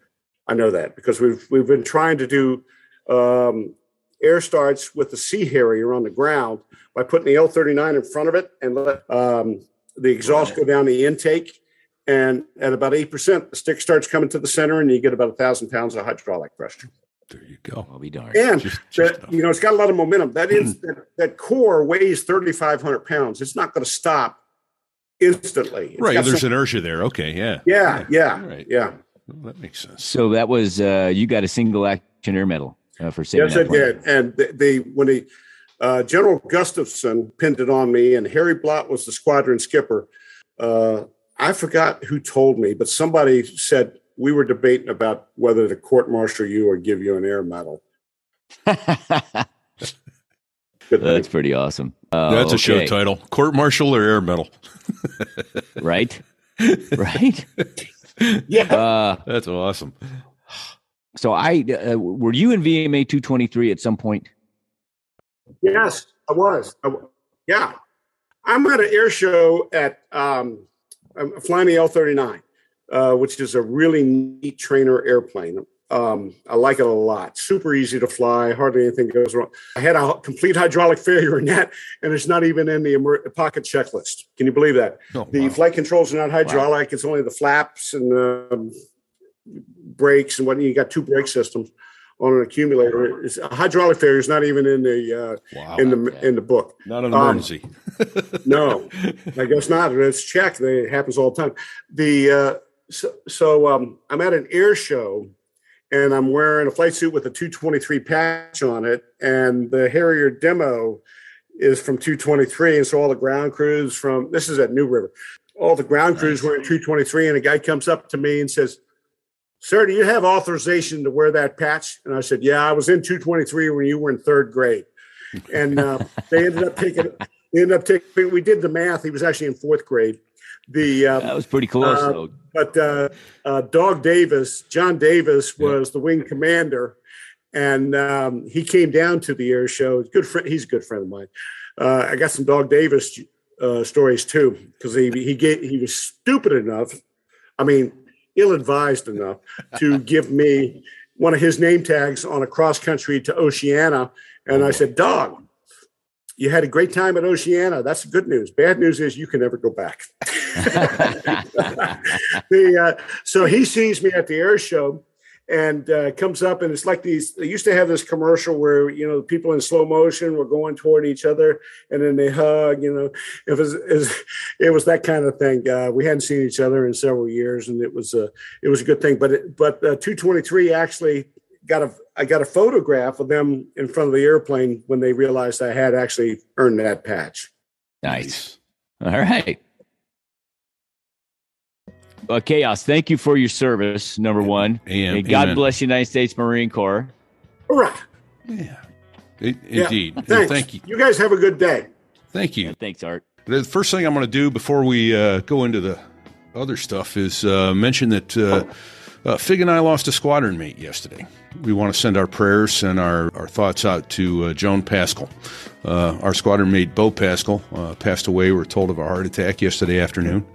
I know that because we've we've been trying to do um, air starts with the Sea Harrier on the ground by putting the L39 in front of it and let um, the exhaust go down the intake. And at about eight percent, the stick starts coming to the center, and you get about a thousand pounds of hydraulic pressure. There you go. I'll be darned. And Just- just that, you know, it's got a lot of momentum. That is that, that core weighs thirty five hundred pounds. It's not going to stop instantly. It's Right. There's some- inertia there. Okay. Yeah. yeah, yeah, Right. yeah. Well, that makes sense. So that was uh, you got a single action air medal uh, for saving Yes, that I plane. did. And they, they when they uh, General Gustafson pinned it on me, and Harry Blott was the squadron skipper. I forgot who told me, but somebody said we were debating about whether to court martial you or give you an air medal. That's pretty awesome. Uh, That's a show title: Court Martial or Air Medal. right? right? yeah. Uh, That's awesome. so I uh, were you in VMA 223 at some point? Yes, I was. I w- yeah, I'm at an air show at um, I'm flying the L39, uh, which is a really neat trainer airplane. Um, I like it a lot. Super easy to fly. Hardly anything goes wrong. I had a complete hydraulic failure in that, and it's not even in the emer- pocket checklist. Can you believe that? Oh, The wow. flight controls are not hydraulic. It's only the flaps and um, brakes and what. You got two brake systems on an accumulator. It's, a hydraulic failure is not even in the uh, Wow. in the in the book. Not an um, emergency. No, I guess not. It's checked. They- It happens all the time. The uh, so, so um, I'm at an air show, and I'm wearing a flight suit with a 223 patch on it, and the Harrier demo is from 223, and so all the ground crews from this is at New River. All the ground crews were in 223, and a guy comes up to me and says, "Sir, do you have authorization to wear that patch?" And I said, "Yeah, I was in 223 when you were in third grade." And uh, they ended up taking. They ended up taking. We did the math. He was actually in fourth grade. The uh, That was pretty close. Uh, though. but uh, uh, Dog Davis, John Davis, was the wing commander, and um, he came down to the air show. Good friend. He's a good friend of mine. Uh, I got some Dog Davis uh, stories too because he he gave, he was stupid enough. I mean, ill-advised enough to give me one of his name tags on a cross country to Oceana, and I said, "Dog." You had a great time at Oceana. That's good news. Bad news is you can never go back. the uh, so he sees me at the air show and uh, comes up and it's like these they used to have this commercial where you know the people in slow motion were going toward each other and then they hug you know it was it was, it was that kind of thing uh, we hadn't seen each other in several years and it was a it was a good thing but it, but uh, 223 actually got a I got a photograph of them in front of the airplane when they realized I had actually earned that patch nice. All right. Well, Kaos, thank you for your service, number one. And, And God amen. bless the United States Marine Corps. Hurrah! Yeah. It, Yeah. Indeed. And Thanks. Thank you. You guys have a good day. Thank you. And thanks, Art. The first thing I'm going to do before we uh, go into the other stuff is uh, mention that uh, uh, Fig and I lost a squadron mate yesterday. We want to send our prayers and our, our thoughts out to uh, Joan Paschal. Uh, our squadron mate, Bo Paschal, uh, passed away. we are told of a heart attack yesterday afternoon.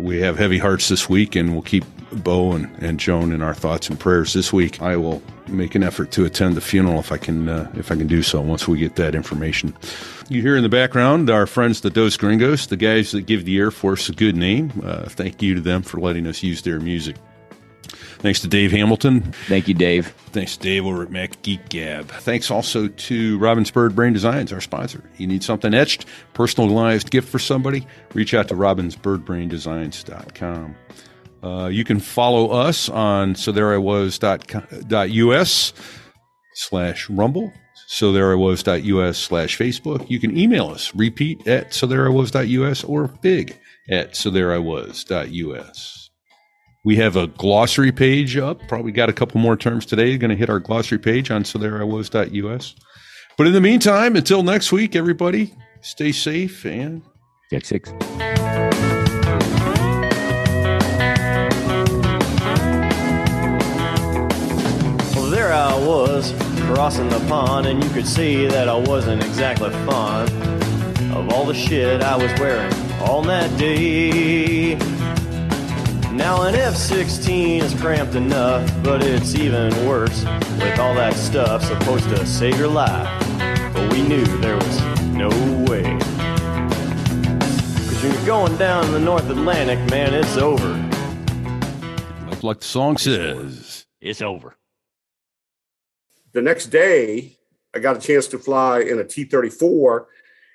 We have heavy hearts this week, and we'll keep Bo and, and Joan in our thoughts and prayers this week. I will make an effort to attend the funeral if I can uh, if I can do so once we get that information. You hear in the background our friends the Dos Gringos, the guys that give the Air Force a good name. Uh, thank you to them for letting us use their music. Thanks to Dave Hamilton. Thank you, Dave. Thanks to Dave over at Mac Geek Gab. Thanks also to Robin Bird Brain Designs, our sponsor. You need something etched, personalized gift for somebody? Reach out to robinsbirdbraindesigns.com. Uh, you can follow us on so there I was.us slash rumble, so there I was.us slash Facebook. You can email us, repeat at so there I was.us or big at so there I was.us. We have a glossary page up. Probably got a couple more terms today. Going to hit our glossary page on sothereiwas.us. But in the meantime, until next week, everybody, stay safe and get six. Well, there I was crossing the pond, and you could see that I wasn't exactly fond of all the shit I was wearing on that day. Now an F-16 is cramped enough, but it's even worse with all that stuff supposed to save your life. But we knew there was no way. Cause when you're going down the North Atlantic, man, it's over. Like, like the song says. It's over. The next day, I got a chance to fly in a T 34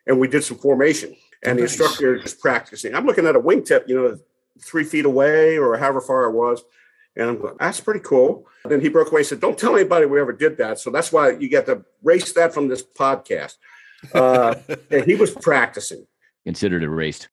and we did some formation. And the instructor is practicing. I'm looking at a wingtip, you know, three feet away or however far it was. And I'm going, that's pretty cool. Then he broke away and said, Don't tell anybody we ever did that. So that's why you get to race that from this podcast. Uh, and he was practicing. Considered erased.